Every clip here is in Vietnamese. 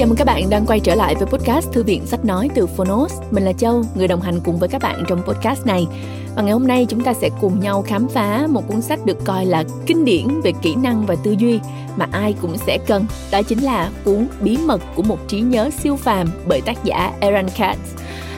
Chào mừng các bạn đang quay trở lại với podcast Thư viện Sách Nói từ Phonos. Mình là Châu, người đồng hành cùng với các bạn trong podcast này. Và ngày hôm nay chúng ta sẽ cùng nhau khám phá một cuốn sách được coi là kinh điển về kỹ năng và tư duy mà ai cũng sẽ cần. Đó chính là cuốn Bí mật của một trí nhớ siêu phàm bởi tác giả Aaron Katz.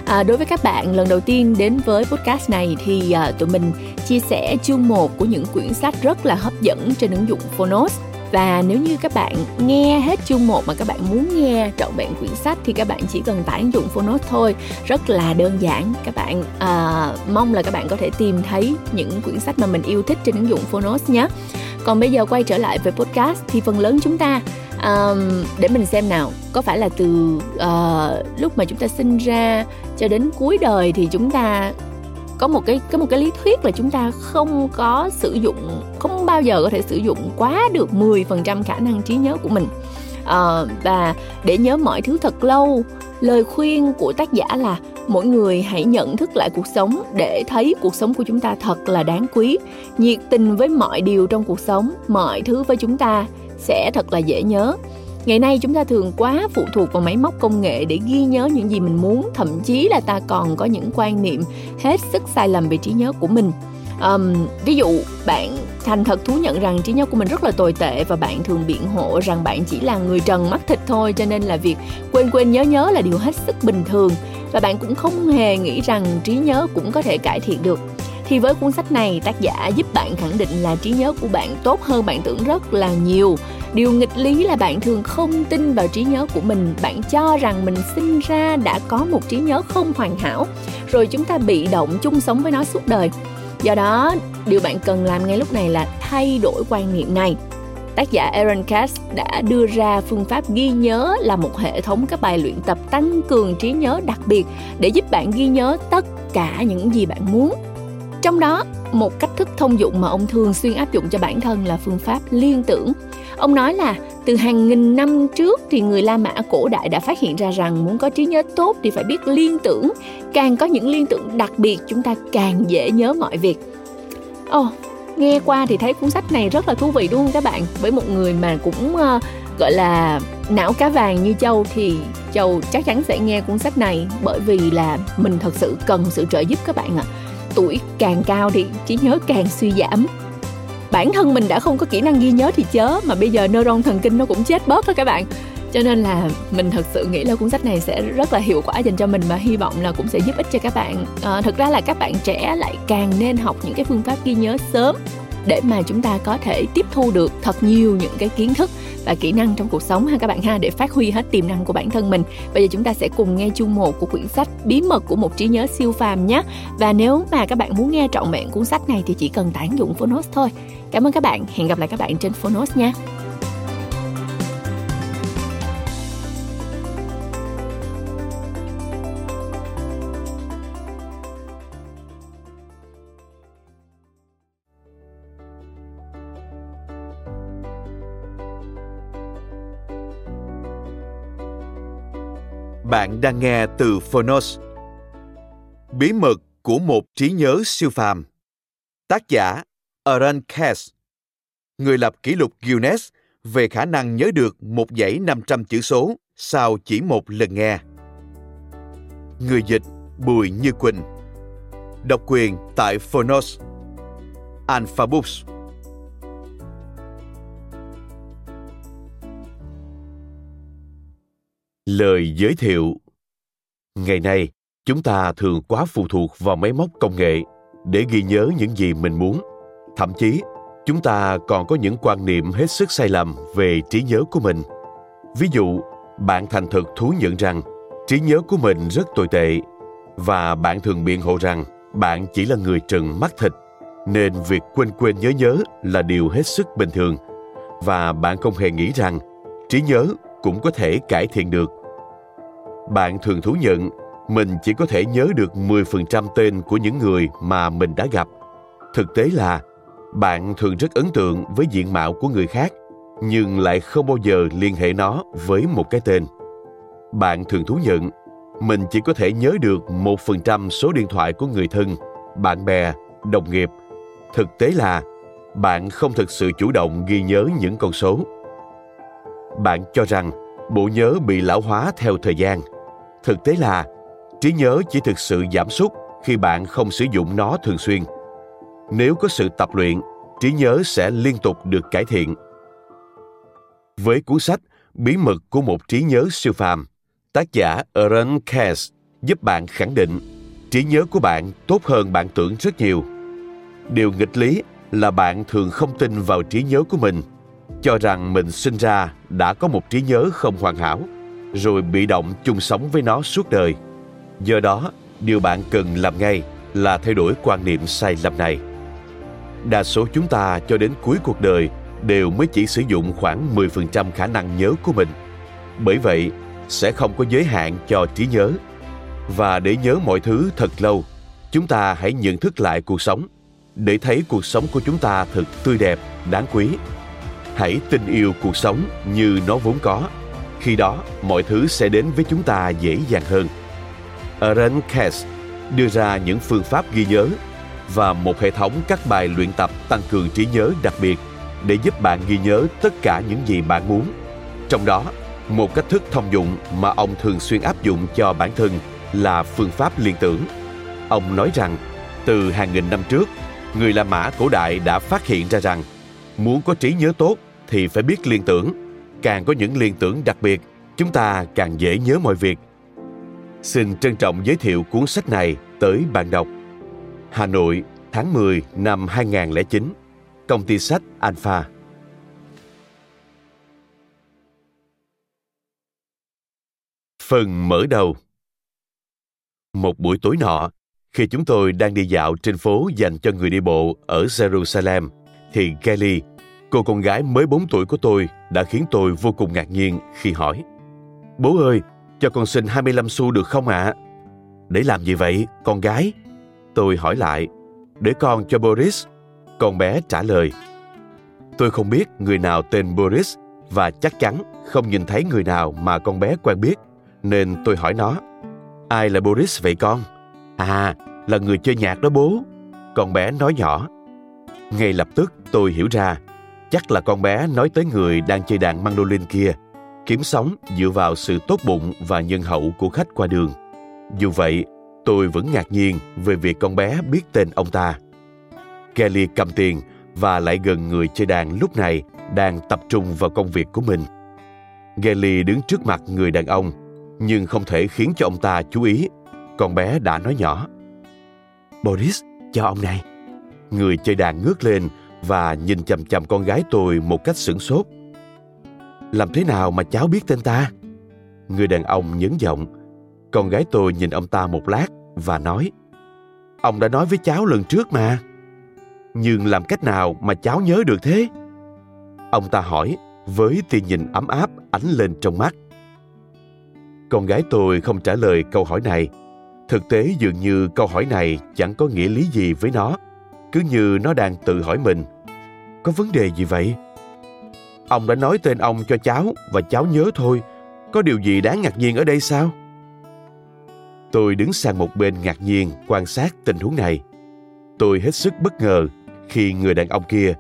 À, đối với các bạn lần đầu tiên đến với podcast này thì à, tụi mình chia sẻ chương 1 của những quyển sách rất là hấp dẫn trên ứng dụng Phonos và nếu như các bạn nghe hết chương 1 mà các bạn muốn nghe trọn vẹn quyển sách thì các bạn chỉ cần tải ứng dụng Phonos thôi. Rất là đơn giản. Các bạn uh, mong là các bạn có thể tìm thấy những quyển sách mà mình yêu thích trên ứng dụng Phonos nhé. Còn bây giờ quay trở lại về podcast thì phần lớn chúng ta um, để mình xem nào. Có phải là từ uh, lúc mà chúng ta sinh ra cho đến cuối đời thì chúng ta có một cái có một cái lý thuyết là chúng ta không có sử dụng không bao giờ có thể sử dụng quá được 10% khả năng trí nhớ của mình. À, và để nhớ mọi thứ thật lâu lời khuyên của tác giả là mỗi người hãy nhận thức lại cuộc sống để thấy cuộc sống của chúng ta thật là đáng quý. Nhiệt tình với mọi điều trong cuộc sống mọi thứ với chúng ta sẽ thật là dễ nhớ ngày nay chúng ta thường quá phụ thuộc vào máy móc công nghệ để ghi nhớ những gì mình muốn thậm chí là ta còn có những quan niệm hết sức sai lầm về trí nhớ của mình. Um, ví dụ bạn thành thật thú nhận rằng trí nhớ của mình rất là tồi tệ và bạn thường biện hộ rằng bạn chỉ là người trần mắt thịt thôi cho nên là việc quên quên nhớ nhớ là điều hết sức bình thường. Và bạn cũng không hề nghĩ rằng trí nhớ cũng có thể cải thiện được. Thì với cuốn sách này tác giả giúp bạn khẳng định là trí nhớ của bạn tốt hơn bạn tưởng rất là nhiều điều nghịch lý là bạn thường không tin vào trí nhớ của mình. Bạn cho rằng mình sinh ra đã có một trí nhớ không hoàn hảo rồi chúng ta bị động chung sống với nó suốt đời. Do đó điều bạn cần làm ngay lúc này là thay đổi quan niệm này. Tác giả Aaron Katz đã đưa ra phương pháp ghi nhớ là một hệ thống các bài luyện tập tăng cường trí nhớ đặc biệt để giúp bạn ghi nhớ tất cả những gì bạn muốn. Trong đó, một cách thức thông dụng mà ông thường xuyên áp dụng cho bản thân là phương pháp liên tưởng. Ông nói là từ hàng nghìn năm trước thì người La Mã cổ đại đã phát hiện ra rằng muốn có trí nhớ tốt thì phải biết liên tưởng. Càng có những liên tưởng đặc biệt chúng ta càng dễ nhớ mọi việc. Ồ, oh, nghe qua thì thấy cuốn sách này rất là thú vị đúng không các bạn? Với một người mà cũng uh, gọi là não cá vàng như Châu thì Châu chắc chắn sẽ nghe cuốn sách này bởi vì là mình thật sự cần sự trợ giúp các bạn ạ. À tuổi càng cao thì trí nhớ càng suy giảm bản thân mình đã không có kỹ năng ghi nhớ thì chớ mà bây giờ neuron thần kinh nó cũng chết bớt đó các bạn. Cho nên là mình thật sự nghĩ là cuốn sách này sẽ rất là hiệu quả dành cho mình và hy vọng là cũng sẽ giúp ích cho các bạn. Ờ, à, thực ra là các bạn trẻ lại càng nên học những cái phương pháp ghi nhớ sớm để mà chúng ta có thể tiếp thu được thật nhiều những cái kiến thức và kỹ năng trong cuộc sống ha các bạn ha, để phát huy hết tiềm năng của bản thân mình. Bây giờ chúng ta sẽ cùng nghe chương 1 của quyển sách Bí mật của một trí nhớ siêu phàm nhé. Và nếu mà các bạn muốn nghe trọn vẹn cuốn sách này thì chỉ cần tải ứng dụng Phonos thôi. Cảm ơn các bạn. Hẹn gặp lại các bạn trên Phonos nha. Đang nghe từ Phonos. Bí mật của một trí nhớ siêu phàm. Tác giả Aaron Cass, người lập kỷ lục Guinness về khả năng nhớ được một dãy 500 chữ số sau chỉ một lần nghe. Người dịch Bùi Như Quỳnh. Độc quyền tại Phonos. Alpha Books. Lời giới thiệu Ngày nay, chúng ta thường quá phụ thuộc vào máy móc công nghệ để ghi nhớ những gì mình muốn. Thậm chí, chúng ta còn có những quan niệm hết sức sai lầm về trí nhớ của mình. Ví dụ, bạn thành thực thú nhận rằng trí nhớ của mình rất tồi tệ và bạn thường biện hộ rằng bạn chỉ là người trừng mắt thịt nên việc quên quên nhớ nhớ là điều hết sức bình thường và bạn không hề nghĩ rằng trí nhớ cũng có thể cải thiện được. Bạn thường thú nhận mình chỉ có thể nhớ được 10% tên của những người mà mình đã gặp. Thực tế là bạn thường rất ấn tượng với diện mạo của người khác nhưng lại không bao giờ liên hệ nó với một cái tên. Bạn thường thú nhận mình chỉ có thể nhớ được 1% số điện thoại của người thân, bạn bè, đồng nghiệp. Thực tế là bạn không thực sự chủ động ghi nhớ những con số bạn cho rằng bộ nhớ bị lão hóa theo thời gian. Thực tế là trí nhớ chỉ thực sự giảm sút khi bạn không sử dụng nó thường xuyên. Nếu có sự tập luyện, trí nhớ sẽ liên tục được cải thiện. Với cuốn sách Bí mật của một trí nhớ siêu phàm, tác giả Aaron Cass giúp bạn khẳng định trí nhớ của bạn tốt hơn bạn tưởng rất nhiều. Điều nghịch lý là bạn thường không tin vào trí nhớ của mình, cho rằng mình sinh ra đã có một trí nhớ không hoàn hảo, rồi bị động chung sống với nó suốt đời. Do đó, điều bạn cần làm ngay là thay đổi quan niệm sai lầm này. Đa số chúng ta cho đến cuối cuộc đời đều mới chỉ sử dụng khoảng 10% khả năng nhớ của mình. Bởi vậy, sẽ không có giới hạn cho trí nhớ. Và để nhớ mọi thứ thật lâu, chúng ta hãy nhận thức lại cuộc sống để thấy cuộc sống của chúng ta thật tươi đẹp, đáng quý. Hãy tin yêu cuộc sống như nó vốn có. Khi đó, mọi thứ sẽ đến với chúng ta dễ dàng hơn. Aaron Cass đưa ra những phương pháp ghi nhớ và một hệ thống các bài luyện tập tăng cường trí nhớ đặc biệt để giúp bạn ghi nhớ tất cả những gì bạn muốn. Trong đó, một cách thức thông dụng mà ông thường xuyên áp dụng cho bản thân là phương pháp liên tưởng. Ông nói rằng, từ hàng nghìn năm trước, người La Mã cổ đại đã phát hiện ra rằng muốn có trí nhớ tốt thì phải biết liên tưởng. Càng có những liên tưởng đặc biệt, chúng ta càng dễ nhớ mọi việc. Xin trân trọng giới thiệu cuốn sách này tới bạn đọc. Hà Nội, tháng 10 năm 2009 Công ty sách Alpha Phần mở đầu Một buổi tối nọ, khi chúng tôi đang đi dạo trên phố dành cho người đi bộ ở Jerusalem, thì Kelly, cô con gái mới 4 tuổi của tôi đã khiến tôi vô cùng ngạc nhiên khi hỏi Bố ơi, cho con xin 25 xu được không ạ? À? Để làm gì vậy, con gái? Tôi hỏi lại, để con cho Boris. Con bé trả lời, tôi không biết người nào tên Boris và chắc chắn không nhìn thấy người nào mà con bé quen biết, nên tôi hỏi nó, ai là Boris vậy con? À, là người chơi nhạc đó bố. Con bé nói nhỏ. Ngay lập tức tôi hiểu ra, chắc là con bé nói tới người đang chơi đàn mandolin kia, kiếm sống dựa vào sự tốt bụng và nhân hậu của khách qua đường. Dù vậy, tôi vẫn ngạc nhiên về việc con bé biết tên ông ta. Kelly cầm tiền và lại gần người chơi đàn lúc này đang tập trung vào công việc của mình. Kelly đứng trước mặt người đàn ông, nhưng không thể khiến cho ông ta chú ý. Con bé đã nói nhỏ. Boris, cho ông này. Người chơi đàn ngước lên và nhìn chầm chầm con gái tôi một cách sửng sốt. Làm thế nào mà cháu biết tên ta? Người đàn ông nhấn giọng. Con gái tôi nhìn ông ta một lát và nói, Ông đã nói với cháu lần trước mà. Nhưng làm cách nào mà cháu nhớ được thế? Ông ta hỏi với tia nhìn ấm áp ánh lên trong mắt. Con gái tôi không trả lời câu hỏi này. Thực tế dường như câu hỏi này chẳng có nghĩa lý gì với nó. Cứ như nó đang tự hỏi mình. Có vấn đề gì vậy? Ông đã nói tên ông cho cháu và cháu nhớ thôi. Có điều gì đáng ngạc nhiên ở đây sao? Tôi đứng sang một bên ngạc nhiên quan sát tình huống này. Tôi hết sức bất ngờ khi người đàn ông kia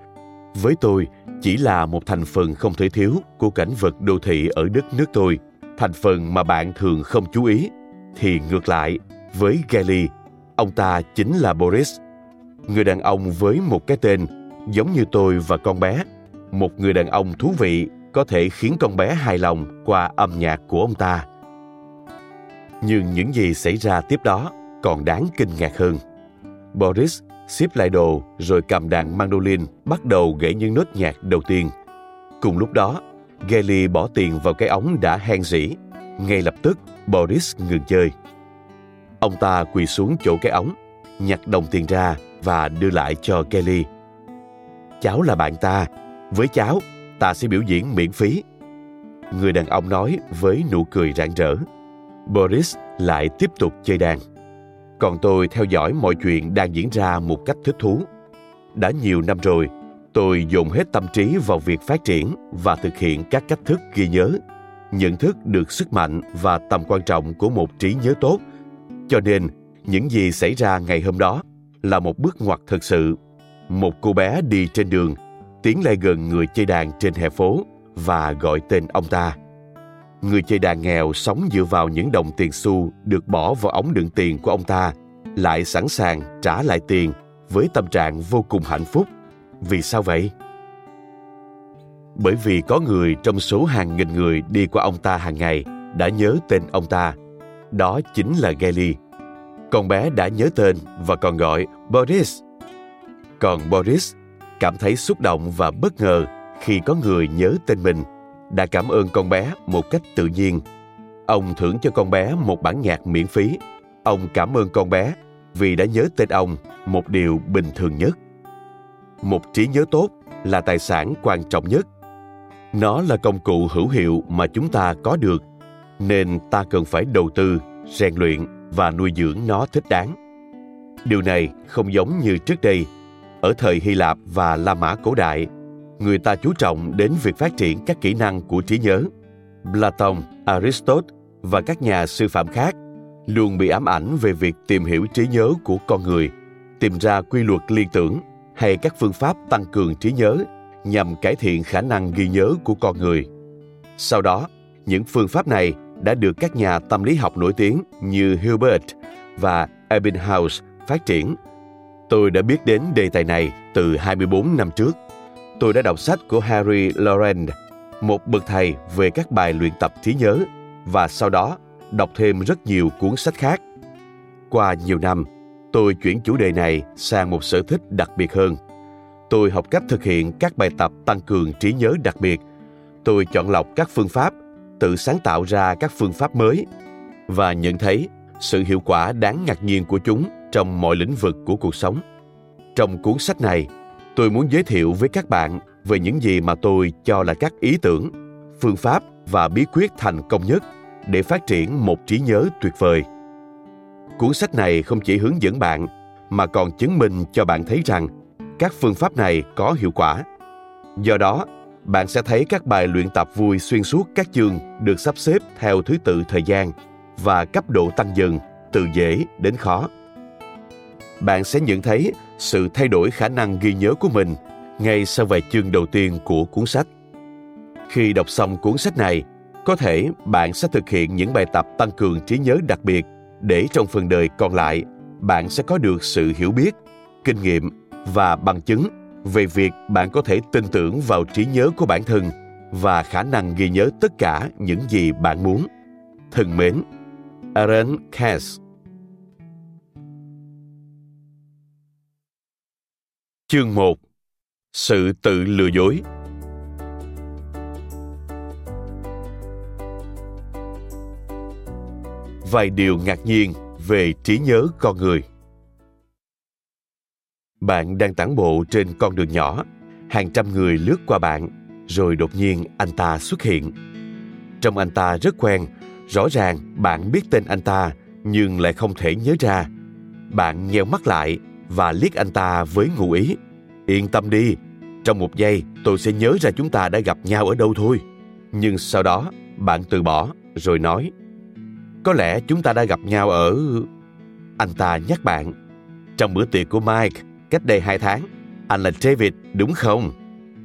với tôi chỉ là một thành phần không thể thiếu của cảnh vật đô thị ở đất nước tôi, thành phần mà bạn thường không chú ý. Thì ngược lại, với Gally, ông ta chính là Boris, người đàn ông với một cái tên giống như tôi và con bé, một người đàn ông thú vị có thể khiến con bé hài lòng qua âm nhạc của ông ta. Nhưng những gì xảy ra tiếp đó còn đáng kinh ngạc hơn. Boris xếp lại đồ rồi cầm đàn mandolin bắt đầu gãy những nốt nhạc đầu tiên. Cùng lúc đó, Gelly bỏ tiền vào cái ống đã hen rỉ. Ngay lập tức, Boris ngừng chơi. Ông ta quỳ xuống chỗ cái ống, nhặt đồng tiền ra và đưa lại cho Kelly. Cháu là bạn ta, với cháu, ta sẽ biểu diễn miễn phí. Người đàn ông nói với nụ cười rạng rỡ. Boris lại tiếp tục chơi đàn. Còn tôi theo dõi mọi chuyện đang diễn ra một cách thích thú. Đã nhiều năm rồi, tôi dồn hết tâm trí vào việc phát triển và thực hiện các cách thức ghi nhớ, nhận thức được sức mạnh và tầm quan trọng của một trí nhớ tốt. Cho nên, những gì xảy ra ngày hôm đó là một bước ngoặt thực sự. Một cô bé đi trên đường, tiến lại gần người chơi đàn trên hè phố và gọi tên ông ta. người chơi đàn nghèo sống dựa vào những đồng tiền xu được bỏ vào ống đựng tiền của ông ta lại sẵn sàng trả lại tiền với tâm trạng vô cùng hạnh phúc vì sao vậy bởi vì có người trong số hàng nghìn người đi qua ông ta hàng ngày đã nhớ tên ông ta đó chính là Gelly. Con bé đã nhớ tên và còn gọi Boris. Còn Boris cảm thấy xúc động và bất ngờ khi có người nhớ tên mình, đã cảm ơn con bé một cách tự nhiên. Ông thưởng cho con bé một bản nhạc miễn phí. Ông cảm ơn con bé vì đã nhớ tên ông, một điều bình thường nhất. Một trí nhớ tốt là tài sản quan trọng nhất. Nó là công cụ hữu hiệu mà chúng ta có được nên ta cần phải đầu tư rèn luyện và nuôi dưỡng nó thích đáng. Điều này không giống như trước đây. Ở thời hy lạp và la mã cổ đại, người ta chú trọng đến việc phát triển các kỹ năng của trí nhớ. Platon, aristotle và các nhà sư phạm khác luôn bị ám ảnh về việc tìm hiểu trí nhớ của con người, tìm ra quy luật liên tưởng hay các phương pháp tăng cường trí nhớ nhằm cải thiện khả năng ghi nhớ của con người. Sau đó, những phương pháp này đã được các nhà tâm lý học nổi tiếng như Hilbert và Ebbinghaus phát triển. Tôi đã biết đến đề tài này từ 24 năm trước. Tôi đã đọc sách của Harry Laurent, một bậc thầy về các bài luyện tập trí nhớ, và sau đó đọc thêm rất nhiều cuốn sách khác. Qua nhiều năm, tôi chuyển chủ đề này sang một sở thích đặc biệt hơn. Tôi học cách thực hiện các bài tập tăng cường trí nhớ đặc biệt. Tôi chọn lọc các phương pháp tự sáng tạo ra các phương pháp mới và nhận thấy sự hiệu quả đáng ngạc nhiên của chúng trong mọi lĩnh vực của cuộc sống. Trong cuốn sách này, tôi muốn giới thiệu với các bạn về những gì mà tôi cho là các ý tưởng, phương pháp và bí quyết thành công nhất để phát triển một trí nhớ tuyệt vời. Cuốn sách này không chỉ hướng dẫn bạn mà còn chứng minh cho bạn thấy rằng các phương pháp này có hiệu quả. Do đó, bạn sẽ thấy các bài luyện tập vui xuyên suốt các chương được sắp xếp theo thứ tự thời gian và cấp độ tăng dần từ dễ đến khó. Bạn sẽ nhận thấy sự thay đổi khả năng ghi nhớ của mình ngay sau vài chương đầu tiên của cuốn sách. Khi đọc xong cuốn sách này, có thể bạn sẽ thực hiện những bài tập tăng cường trí nhớ đặc biệt để trong phần đời còn lại bạn sẽ có được sự hiểu biết, kinh nghiệm và bằng chứng về việc bạn có thể tin tưởng vào trí nhớ của bản thân và khả năng ghi nhớ tất cả những gì bạn muốn. Thân mến, Aaron Cass. Chương 1 Sự tự lừa dối. Vài điều ngạc nhiên về trí nhớ con người bạn đang tản bộ trên con đường nhỏ, hàng trăm người lướt qua bạn, rồi đột nhiên anh ta xuất hiện. Trông anh ta rất quen, rõ ràng bạn biết tên anh ta nhưng lại không thể nhớ ra. Bạn nheo mắt lại và liếc anh ta với ngụ ý. Yên tâm đi, trong một giây tôi sẽ nhớ ra chúng ta đã gặp nhau ở đâu thôi. Nhưng sau đó bạn từ bỏ rồi nói Có lẽ chúng ta đã gặp nhau ở... Anh ta nhắc bạn Trong bữa tiệc của Mike cách đây hai tháng. Anh là David, đúng không?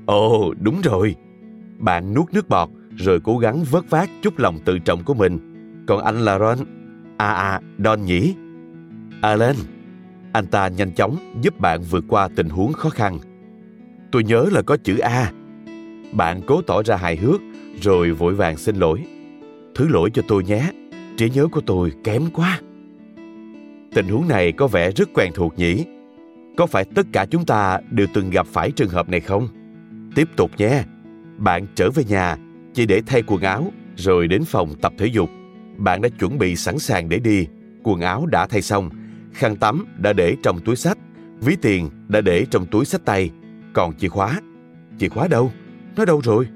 Ồ, đúng rồi. Bạn nuốt nước bọt rồi cố gắng vớt vát chút lòng tự trọng của mình. Còn anh là Ron. À à, Don nhỉ? Alan. Anh ta nhanh chóng giúp bạn vượt qua tình huống khó khăn. Tôi nhớ là có chữ A. Bạn cố tỏ ra hài hước rồi vội vàng xin lỗi. Thứ lỗi cho tôi nhé, trí nhớ của tôi kém quá. Tình huống này có vẻ rất quen thuộc nhỉ? Có phải tất cả chúng ta đều từng gặp phải trường hợp này không? Tiếp tục nhé. Bạn trở về nhà chỉ để thay quần áo rồi đến phòng tập thể dục. Bạn đã chuẩn bị sẵn sàng để đi. Quần áo đã thay xong, khăn tắm đã để trong túi sách, ví tiền đã để trong túi sách tay, còn chìa khóa. Chìa khóa đâu? Nó đâu rồi?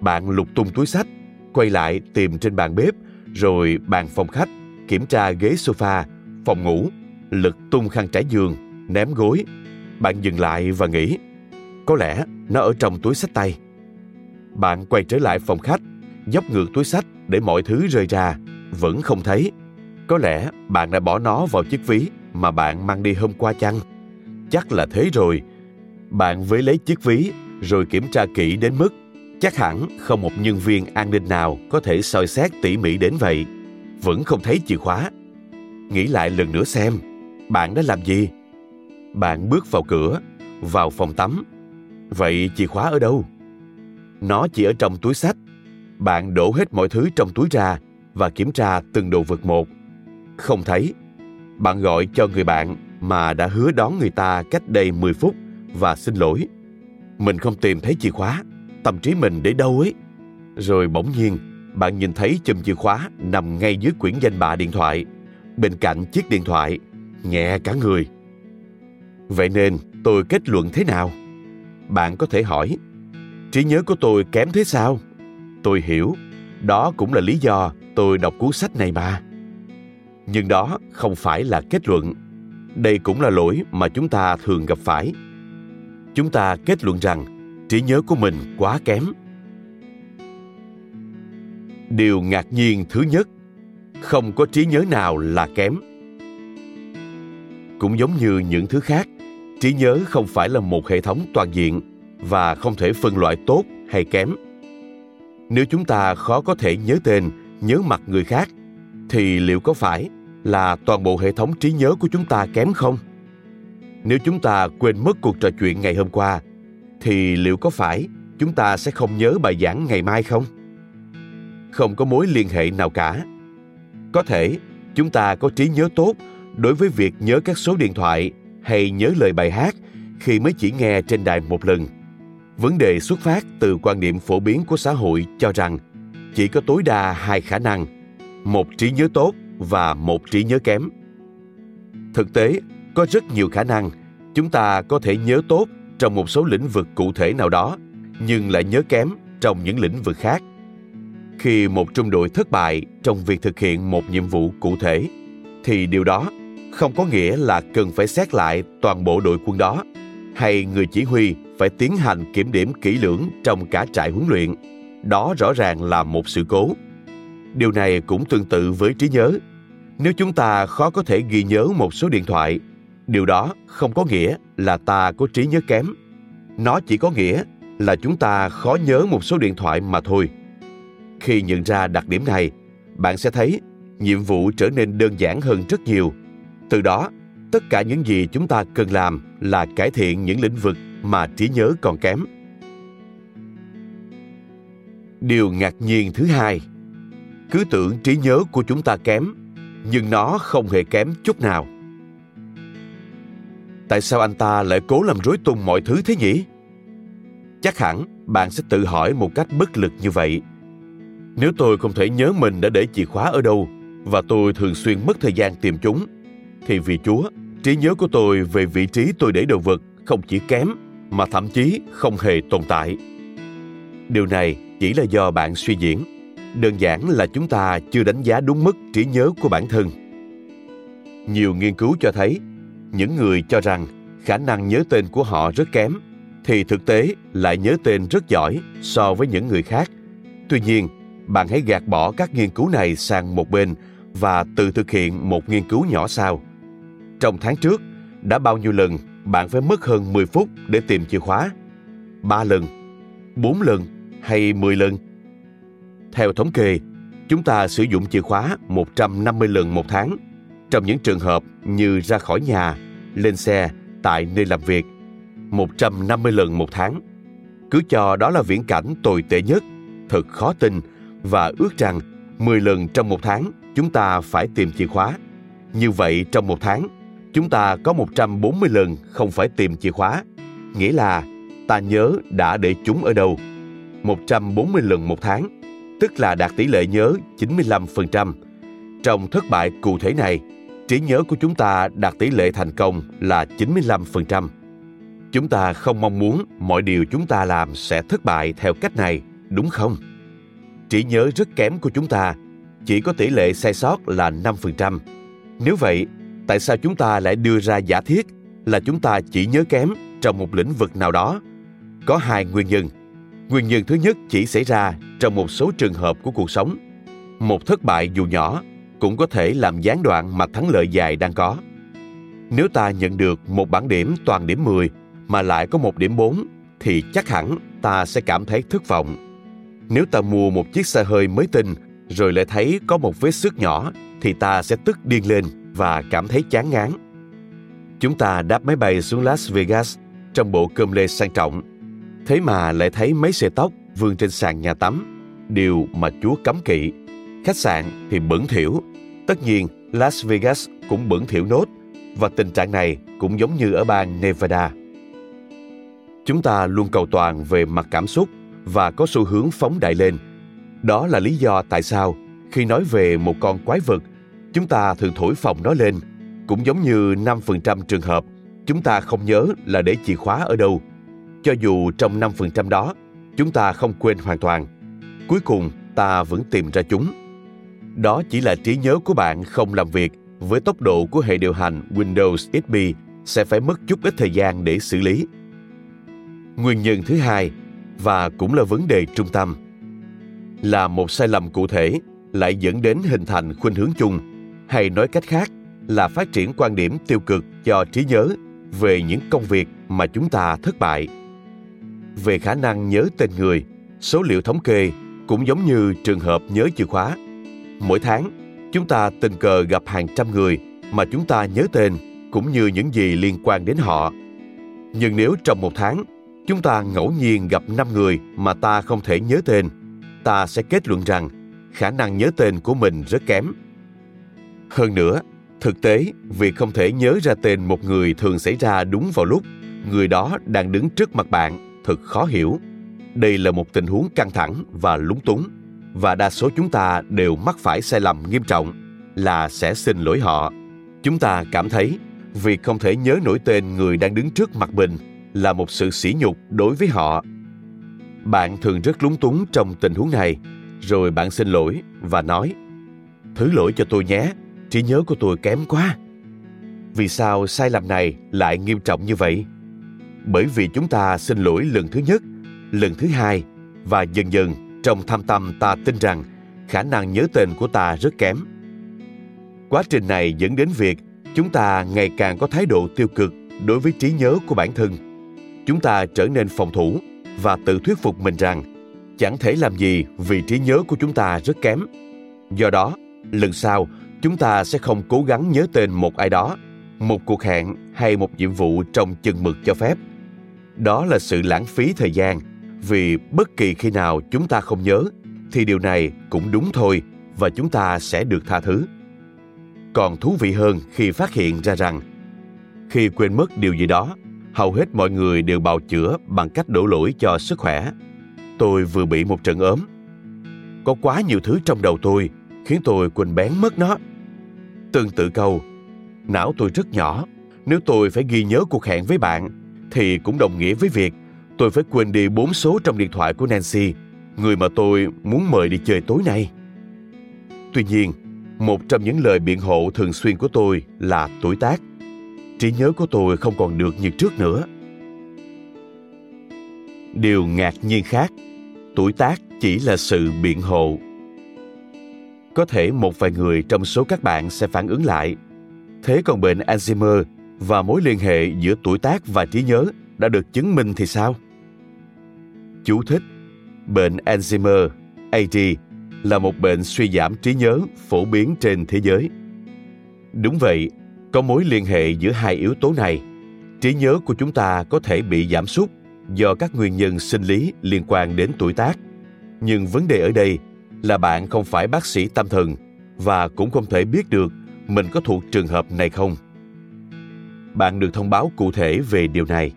Bạn lục tung túi sách, quay lại tìm trên bàn bếp, rồi bàn phòng khách, kiểm tra ghế sofa, phòng ngủ, lật tung khăn trải giường, ném gối. Bạn dừng lại và nghĩ, có lẽ nó ở trong túi sách tay. Bạn quay trở lại phòng khách, dốc ngược túi sách để mọi thứ rơi ra, vẫn không thấy. Có lẽ bạn đã bỏ nó vào chiếc ví mà bạn mang đi hôm qua chăng? Chắc là thế rồi. Bạn với lấy chiếc ví rồi kiểm tra kỹ đến mức Chắc hẳn không một nhân viên an ninh nào có thể soi xét tỉ mỉ đến vậy. Vẫn không thấy chìa khóa. Nghĩ lại lần nữa xem, bạn đã làm gì? Bạn bước vào cửa, vào phòng tắm. Vậy chìa khóa ở đâu? Nó chỉ ở trong túi sách. Bạn đổ hết mọi thứ trong túi ra và kiểm tra từng đồ vật một. Không thấy. Bạn gọi cho người bạn mà đã hứa đón người ta cách đây 10 phút và xin lỗi. Mình không tìm thấy chìa khóa, tâm trí mình để đâu ấy. Rồi bỗng nhiên, bạn nhìn thấy chùm chìa khóa nằm ngay dưới quyển danh bạ điện thoại, bên cạnh chiếc điện thoại, nhẹ cả người. Vậy nên tôi kết luận thế nào? Bạn có thể hỏi, trí nhớ của tôi kém thế sao? Tôi hiểu, đó cũng là lý do tôi đọc cuốn sách này mà. Nhưng đó không phải là kết luận. Đây cũng là lỗi mà chúng ta thường gặp phải. Chúng ta kết luận rằng trí nhớ của mình quá kém. Điều ngạc nhiên thứ nhất, không có trí nhớ nào là kém. Cũng giống như những thứ khác, trí nhớ không phải là một hệ thống toàn diện và không thể phân loại tốt hay kém. Nếu chúng ta khó có thể nhớ tên, nhớ mặt người khác, thì liệu có phải là toàn bộ hệ thống trí nhớ của chúng ta kém không? Nếu chúng ta quên mất cuộc trò chuyện ngày hôm qua, thì liệu có phải chúng ta sẽ không nhớ bài giảng ngày mai không? Không có mối liên hệ nào cả. Có thể, chúng ta có trí nhớ tốt đối với việc nhớ các số điện thoại hay nhớ lời bài hát khi mới chỉ nghe trên đài một lần. Vấn đề xuất phát từ quan niệm phổ biến của xã hội cho rằng chỉ có tối đa hai khả năng, một trí nhớ tốt và một trí nhớ kém. Thực tế, có rất nhiều khả năng chúng ta có thể nhớ tốt trong một số lĩnh vực cụ thể nào đó, nhưng lại nhớ kém trong những lĩnh vực khác. Khi một trung đội thất bại trong việc thực hiện một nhiệm vụ cụ thể, thì điều đó không có nghĩa là cần phải xét lại toàn bộ đội quân đó hay người chỉ huy phải tiến hành kiểm điểm kỹ lưỡng trong cả trại huấn luyện. Đó rõ ràng là một sự cố. Điều này cũng tương tự với trí nhớ. Nếu chúng ta khó có thể ghi nhớ một số điện thoại, điều đó không có nghĩa là ta có trí nhớ kém. Nó chỉ có nghĩa là chúng ta khó nhớ một số điện thoại mà thôi. Khi nhận ra đặc điểm này, bạn sẽ thấy nhiệm vụ trở nên đơn giản hơn rất nhiều. Từ đó, tất cả những gì chúng ta cần làm là cải thiện những lĩnh vực mà trí nhớ còn kém. Điều ngạc nhiên thứ hai, cứ tưởng trí nhớ của chúng ta kém, nhưng nó không hề kém chút nào. Tại sao anh ta lại cố làm rối tung mọi thứ thế nhỉ? Chắc hẳn bạn sẽ tự hỏi một cách bất lực như vậy. Nếu tôi không thể nhớ mình đã để chìa khóa ở đâu và tôi thường xuyên mất thời gian tìm chúng, thì vì Chúa, trí nhớ của tôi về vị trí tôi để đồ vật không chỉ kém mà thậm chí không hề tồn tại. Điều này chỉ là do bạn suy diễn đơn giản là chúng ta chưa đánh giá đúng mức trí nhớ của bản thân. Nhiều nghiên cứu cho thấy những người cho rằng khả năng nhớ tên của họ rất kém thì thực tế lại nhớ tên rất giỏi so với những người khác. Tuy nhiên bạn hãy gạt bỏ các nghiên cứu này sang một bên và tự thực hiện một nghiên cứu nhỏ sau trong tháng trước đã bao nhiêu lần bạn phải mất hơn 10 phút để tìm chìa khóa. 3 lần, 4 lần hay 10 lần? Theo thống kê, chúng ta sử dụng chìa khóa 150 lần một tháng trong những trường hợp như ra khỏi nhà, lên xe, tại nơi làm việc. 150 lần một tháng. Cứ cho đó là viễn cảnh tồi tệ nhất, thật khó tin và ước rằng 10 lần trong một tháng chúng ta phải tìm chìa khóa. Như vậy trong một tháng chúng ta có 140 lần không phải tìm chìa khóa, nghĩa là ta nhớ đã để chúng ở đâu. 140 lần một tháng, tức là đạt tỷ lệ nhớ 95%. Trong thất bại cụ thể này, trí nhớ của chúng ta đạt tỷ lệ thành công là 95%. Chúng ta không mong muốn mọi điều chúng ta làm sẽ thất bại theo cách này, đúng không? Trí nhớ rất kém của chúng ta chỉ có tỷ lệ sai sót là 5%. Nếu vậy, tại sao chúng ta lại đưa ra giả thiết là chúng ta chỉ nhớ kém trong một lĩnh vực nào đó? Có hai nguyên nhân. Nguyên nhân thứ nhất chỉ xảy ra trong một số trường hợp của cuộc sống. Một thất bại dù nhỏ cũng có thể làm gián đoạn mà thắng lợi dài đang có. Nếu ta nhận được một bảng điểm toàn điểm 10 mà lại có một điểm 4 thì chắc hẳn ta sẽ cảm thấy thất vọng. Nếu ta mua một chiếc xe hơi mới tinh rồi lại thấy có một vết xước nhỏ thì ta sẽ tức điên lên và cảm thấy chán ngán. Chúng ta đáp máy bay xuống Las Vegas trong bộ cơm lê sang trọng. Thế mà lại thấy mấy sợi tóc vương trên sàn nhà tắm, điều mà Chúa cấm kỵ. Khách sạn thì bẩn thỉu. Tất nhiên, Las Vegas cũng bẩn thỉu nốt và tình trạng này cũng giống như ở bang Nevada. Chúng ta luôn cầu toàn về mặt cảm xúc và có xu hướng phóng đại lên. Đó là lý do tại sao khi nói về một con quái vật, chúng ta thường thổi phòng nó lên, cũng giống như 5% trường hợp chúng ta không nhớ là để chìa khóa ở đâu. Cho dù trong 5% đó, chúng ta không quên hoàn toàn. Cuối cùng, ta vẫn tìm ra chúng. Đó chỉ là trí nhớ của bạn không làm việc với tốc độ của hệ điều hành Windows XP sẽ phải mất chút ít thời gian để xử lý. Nguyên nhân thứ hai và cũng là vấn đề trung tâm là một sai lầm cụ thể lại dẫn đến hình thành khuynh hướng chung hay nói cách khác, là phát triển quan điểm tiêu cực cho trí nhớ về những công việc mà chúng ta thất bại. Về khả năng nhớ tên người, số liệu thống kê cũng giống như trường hợp nhớ chìa khóa. Mỗi tháng, chúng ta tình cờ gặp hàng trăm người mà chúng ta nhớ tên cũng như những gì liên quan đến họ. Nhưng nếu trong một tháng, chúng ta ngẫu nhiên gặp năm người mà ta không thể nhớ tên, ta sẽ kết luận rằng khả năng nhớ tên của mình rất kém hơn nữa, thực tế, việc không thể nhớ ra tên một người thường xảy ra đúng vào lúc người đó đang đứng trước mặt bạn thật khó hiểu. Đây là một tình huống căng thẳng và lúng túng, và đa số chúng ta đều mắc phải sai lầm nghiêm trọng là sẽ xin lỗi họ. Chúng ta cảm thấy việc không thể nhớ nổi tên người đang đứng trước mặt mình là một sự sỉ nhục đối với họ. Bạn thường rất lúng túng trong tình huống này, rồi bạn xin lỗi và nói, thứ lỗi cho tôi nhé trí nhớ của tôi kém quá. Vì sao sai lầm này lại nghiêm trọng như vậy? Bởi vì chúng ta xin lỗi lần thứ nhất, lần thứ hai, và dần dần trong thâm tâm ta tin rằng khả năng nhớ tên của ta rất kém. Quá trình này dẫn đến việc chúng ta ngày càng có thái độ tiêu cực đối với trí nhớ của bản thân. Chúng ta trở nên phòng thủ và tự thuyết phục mình rằng chẳng thể làm gì vì trí nhớ của chúng ta rất kém. Do đó, lần sau chúng ta sẽ không cố gắng nhớ tên một ai đó, một cuộc hẹn hay một nhiệm vụ trong chừng mực cho phép. Đó là sự lãng phí thời gian, vì bất kỳ khi nào chúng ta không nhớ, thì điều này cũng đúng thôi và chúng ta sẽ được tha thứ. Còn thú vị hơn khi phát hiện ra rằng, khi quên mất điều gì đó, hầu hết mọi người đều bào chữa bằng cách đổ lỗi cho sức khỏe. Tôi vừa bị một trận ốm. Có quá nhiều thứ trong đầu tôi khiến tôi quên bén mất nó tương tự câu não tôi rất nhỏ nếu tôi phải ghi nhớ cuộc hẹn với bạn thì cũng đồng nghĩa với việc tôi phải quên đi bốn số trong điện thoại của Nancy, người mà tôi muốn mời đi chơi tối nay. Tuy nhiên, một trong những lời biện hộ thường xuyên của tôi là tuổi tác. Trí nhớ của tôi không còn được như trước nữa. Điều ngạc nhiên khác, tuổi tác chỉ là sự biện hộ. Có thể một vài người trong số các bạn sẽ phản ứng lại. Thế còn bệnh Alzheimer và mối liên hệ giữa tuổi tác và trí nhớ đã được chứng minh thì sao? Chú thích Bệnh Alzheimer, AD, là một bệnh suy giảm trí nhớ phổ biến trên thế giới. Đúng vậy, có mối liên hệ giữa hai yếu tố này. Trí nhớ của chúng ta có thể bị giảm sút do các nguyên nhân sinh lý liên quan đến tuổi tác. Nhưng vấn đề ở đây là bạn không phải bác sĩ tâm thần và cũng không thể biết được mình có thuộc trường hợp này không. Bạn được thông báo cụ thể về điều này.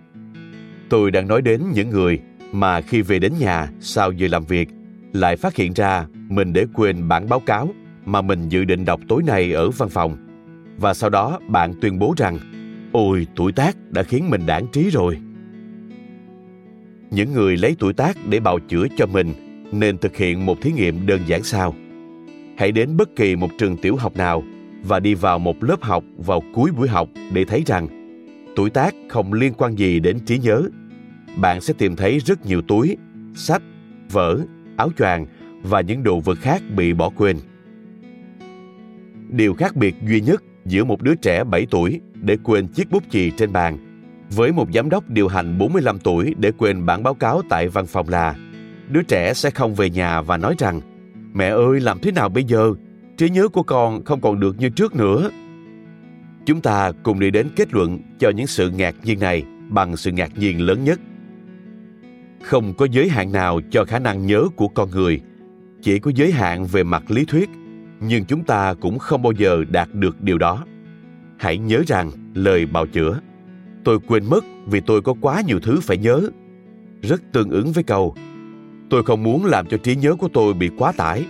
Tôi đang nói đến những người mà khi về đến nhà sau giờ làm việc lại phát hiện ra mình để quên bản báo cáo mà mình dự định đọc tối nay ở văn phòng. Và sau đó bạn tuyên bố rằng Ôi, tuổi tác đã khiến mình đảng trí rồi. Những người lấy tuổi tác để bào chữa cho mình nên thực hiện một thí nghiệm đơn giản sau. Hãy đến bất kỳ một trường tiểu học nào và đi vào một lớp học vào cuối buổi học để thấy rằng tuổi tác không liên quan gì đến trí nhớ. Bạn sẽ tìm thấy rất nhiều túi, sách, vở, áo choàng và những đồ vật khác bị bỏ quên. Điều khác biệt duy nhất giữa một đứa trẻ 7 tuổi để quên chiếc bút chì trên bàn với một giám đốc điều hành 45 tuổi để quên bản báo cáo tại văn phòng là đứa trẻ sẽ không về nhà và nói rằng, mẹ ơi, làm thế nào bây giờ? Trí nhớ của con không còn được như trước nữa. Chúng ta cùng đi đến kết luận cho những sự ngạc nhiên này bằng sự ngạc nhiên lớn nhất. Không có giới hạn nào cho khả năng nhớ của con người, chỉ có giới hạn về mặt lý thuyết, nhưng chúng ta cũng không bao giờ đạt được điều đó. Hãy nhớ rằng, lời bào chữa, tôi quên mất vì tôi có quá nhiều thứ phải nhớ. Rất tương ứng với câu tôi không muốn làm cho trí nhớ của tôi bị quá tải.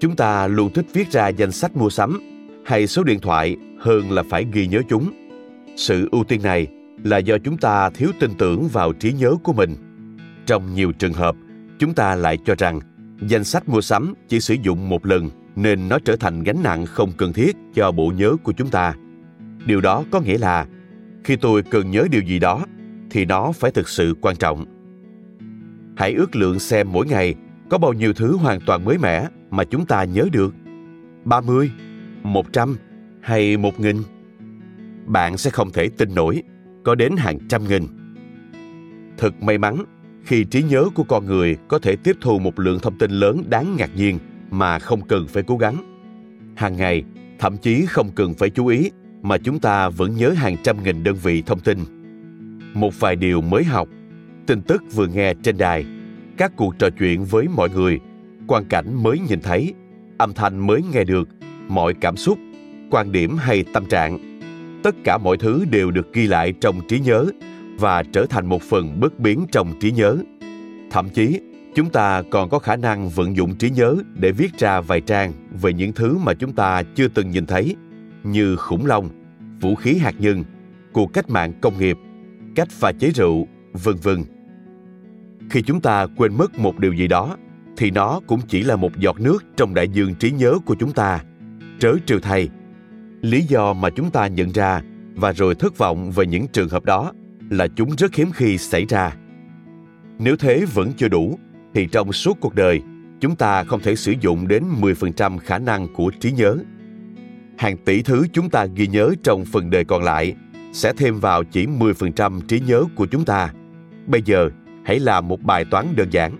Chúng ta luôn thích viết ra danh sách mua sắm, hay số điện thoại hơn là phải ghi nhớ chúng. Sự ưu tiên này là do chúng ta thiếu tin tưởng vào trí nhớ của mình. Trong nhiều trường hợp, chúng ta lại cho rằng danh sách mua sắm chỉ sử dụng một lần nên nó trở thành gánh nặng không cần thiết cho bộ nhớ của chúng ta. Điều đó có nghĩa là khi tôi cần nhớ điều gì đó thì nó phải thực sự quan trọng hãy ước lượng xem mỗi ngày có bao nhiêu thứ hoàn toàn mới mẻ mà chúng ta nhớ được 30, 100 hay 1 nghìn bạn sẽ không thể tin nổi có đến hàng trăm nghìn. Thật may mắn khi trí nhớ của con người có thể tiếp thu một lượng thông tin lớn đáng ngạc nhiên mà không cần phải cố gắng. Hàng ngày, thậm chí không cần phải chú ý mà chúng ta vẫn nhớ hàng trăm nghìn đơn vị thông tin. Một vài điều mới học, tin tức vừa nghe trên đài, các cuộc trò chuyện với mọi người, quan cảnh mới nhìn thấy, âm thanh mới nghe được, mọi cảm xúc, quan điểm hay tâm trạng. Tất cả mọi thứ đều được ghi lại trong trí nhớ và trở thành một phần bất biến trong trí nhớ. Thậm chí chúng ta còn có khả năng vận dụng trí nhớ để viết ra vài trang về những thứ mà chúng ta chưa từng nhìn thấy như khủng long vũ khí hạt nhân cuộc cách mạng công nghiệp cách pha chế rượu vân vân khi chúng ta quên mất một điều gì đó thì nó cũng chỉ là một giọt nước trong đại dương trí nhớ của chúng ta trớ trừ thay lý do mà chúng ta nhận ra và rồi thất vọng về những trường hợp đó là chúng rất hiếm khi xảy ra nếu thế vẫn chưa đủ thì trong suốt cuộc đời chúng ta không thể sử dụng đến 10% khả năng của trí nhớ. Hàng tỷ thứ chúng ta ghi nhớ trong phần đời còn lại sẽ thêm vào chỉ 10% trí nhớ của chúng ta. Bây giờ, hãy làm một bài toán đơn giản.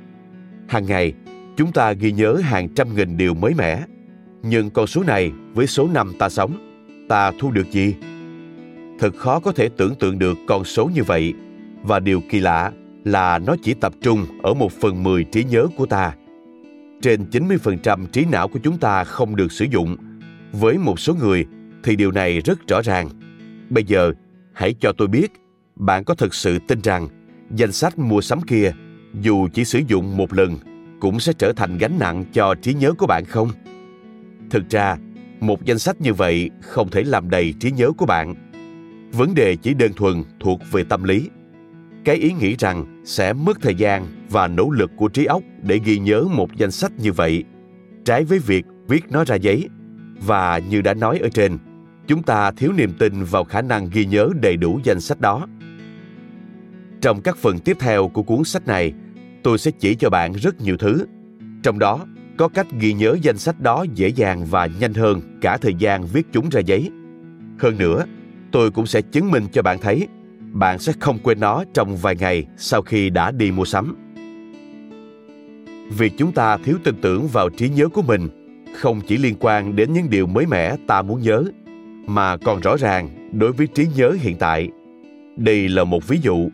Hàng ngày, chúng ta ghi nhớ hàng trăm nghìn điều mới mẻ. Nhưng con số này với số năm ta sống ta thu được gì? Thật khó có thể tưởng tượng được con số như vậy và điều kỳ lạ là nó chỉ tập trung ở một phần mười trí nhớ của ta. Trên 90% trí não của chúng ta không được sử dụng. Với một số người thì điều này rất rõ ràng. Bây giờ, hãy cho tôi biết, bạn có thực sự tin rằng danh sách mua sắm kia dù chỉ sử dụng một lần cũng sẽ trở thành gánh nặng cho trí nhớ của bạn không? Thực ra, một danh sách như vậy không thể làm đầy trí nhớ của bạn. Vấn đề chỉ đơn thuần thuộc về tâm lý. Cái ý nghĩ rằng sẽ mất thời gian và nỗ lực của trí óc để ghi nhớ một danh sách như vậy. Trái với việc viết nó ra giấy và như đã nói ở trên chúng ta thiếu niềm tin vào khả năng ghi nhớ đầy đủ danh sách đó trong các phần tiếp theo của cuốn sách này tôi sẽ chỉ cho bạn rất nhiều thứ trong đó có cách ghi nhớ danh sách đó dễ dàng và nhanh hơn cả thời gian viết chúng ra giấy. Hơn nữa, tôi cũng sẽ chứng minh cho bạn thấy bạn sẽ không quên nó trong vài ngày sau khi đã đi mua sắm. Việc chúng ta thiếu tin tưởng vào trí nhớ của mình không chỉ liên quan đến những điều mới mẻ ta muốn nhớ, mà còn rõ ràng đối với trí nhớ hiện tại. Đây là một ví dụ.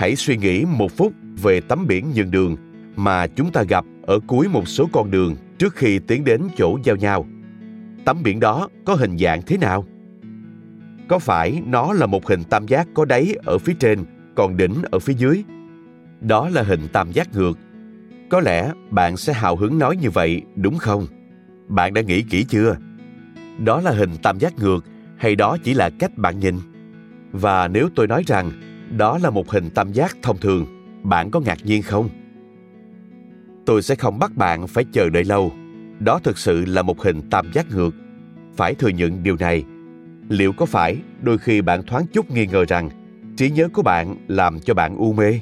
Hãy suy nghĩ một phút về tấm biển nhường đường mà chúng ta gặp ở cuối một số con đường trước khi tiến đến chỗ giao nhau. Tấm biển đó có hình dạng thế nào? Có phải nó là một hình tam giác có đáy ở phía trên, còn đỉnh ở phía dưới? Đó là hình tam giác ngược. Có lẽ bạn sẽ hào hứng nói như vậy, đúng không? Bạn đã nghĩ kỹ chưa? Đó là hình tam giác ngược hay đó chỉ là cách bạn nhìn? Và nếu tôi nói rằng đó là một hình tam giác thông thường, bạn có ngạc nhiên không? tôi sẽ không bắt bạn phải chờ đợi lâu. Đó thực sự là một hình tam giác ngược. Phải thừa nhận điều này. Liệu có phải đôi khi bạn thoáng chút nghi ngờ rằng trí nhớ của bạn làm cho bạn u mê?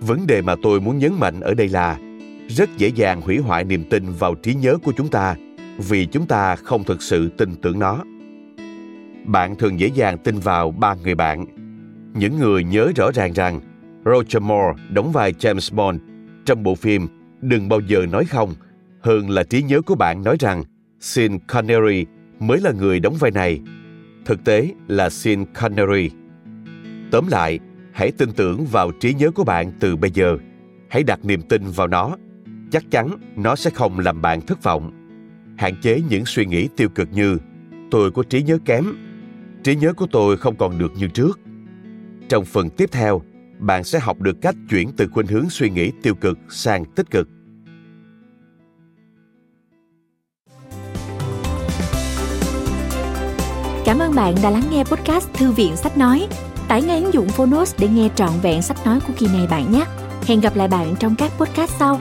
Vấn đề mà tôi muốn nhấn mạnh ở đây là rất dễ dàng hủy hoại niềm tin vào trí nhớ của chúng ta vì chúng ta không thực sự tin tưởng nó. Bạn thường dễ dàng tin vào ba người bạn những người nhớ rõ ràng rằng Roger Moore đóng vai James Bond trong bộ phim Đừng bao giờ nói không, hơn là trí nhớ của bạn nói rằng Sean Connery mới là người đóng vai này. Thực tế là Sean Connery. Tóm lại, hãy tin tưởng vào trí nhớ của bạn từ bây giờ. Hãy đặt niềm tin vào nó. Chắc chắn nó sẽ không làm bạn thất vọng. Hạn chế những suy nghĩ tiêu cực như tôi có trí nhớ kém, trí nhớ của tôi không còn được như trước. Trong phần tiếp theo, bạn sẽ học được cách chuyển từ khuynh hướng suy nghĩ tiêu cực sang tích cực. Cảm ơn bạn đã lắng nghe podcast Thư viện Sách Nói. Tải ngay ứng dụng Phonos để nghe trọn vẹn sách nói của kỳ này bạn nhé. Hẹn gặp lại bạn trong các podcast sau.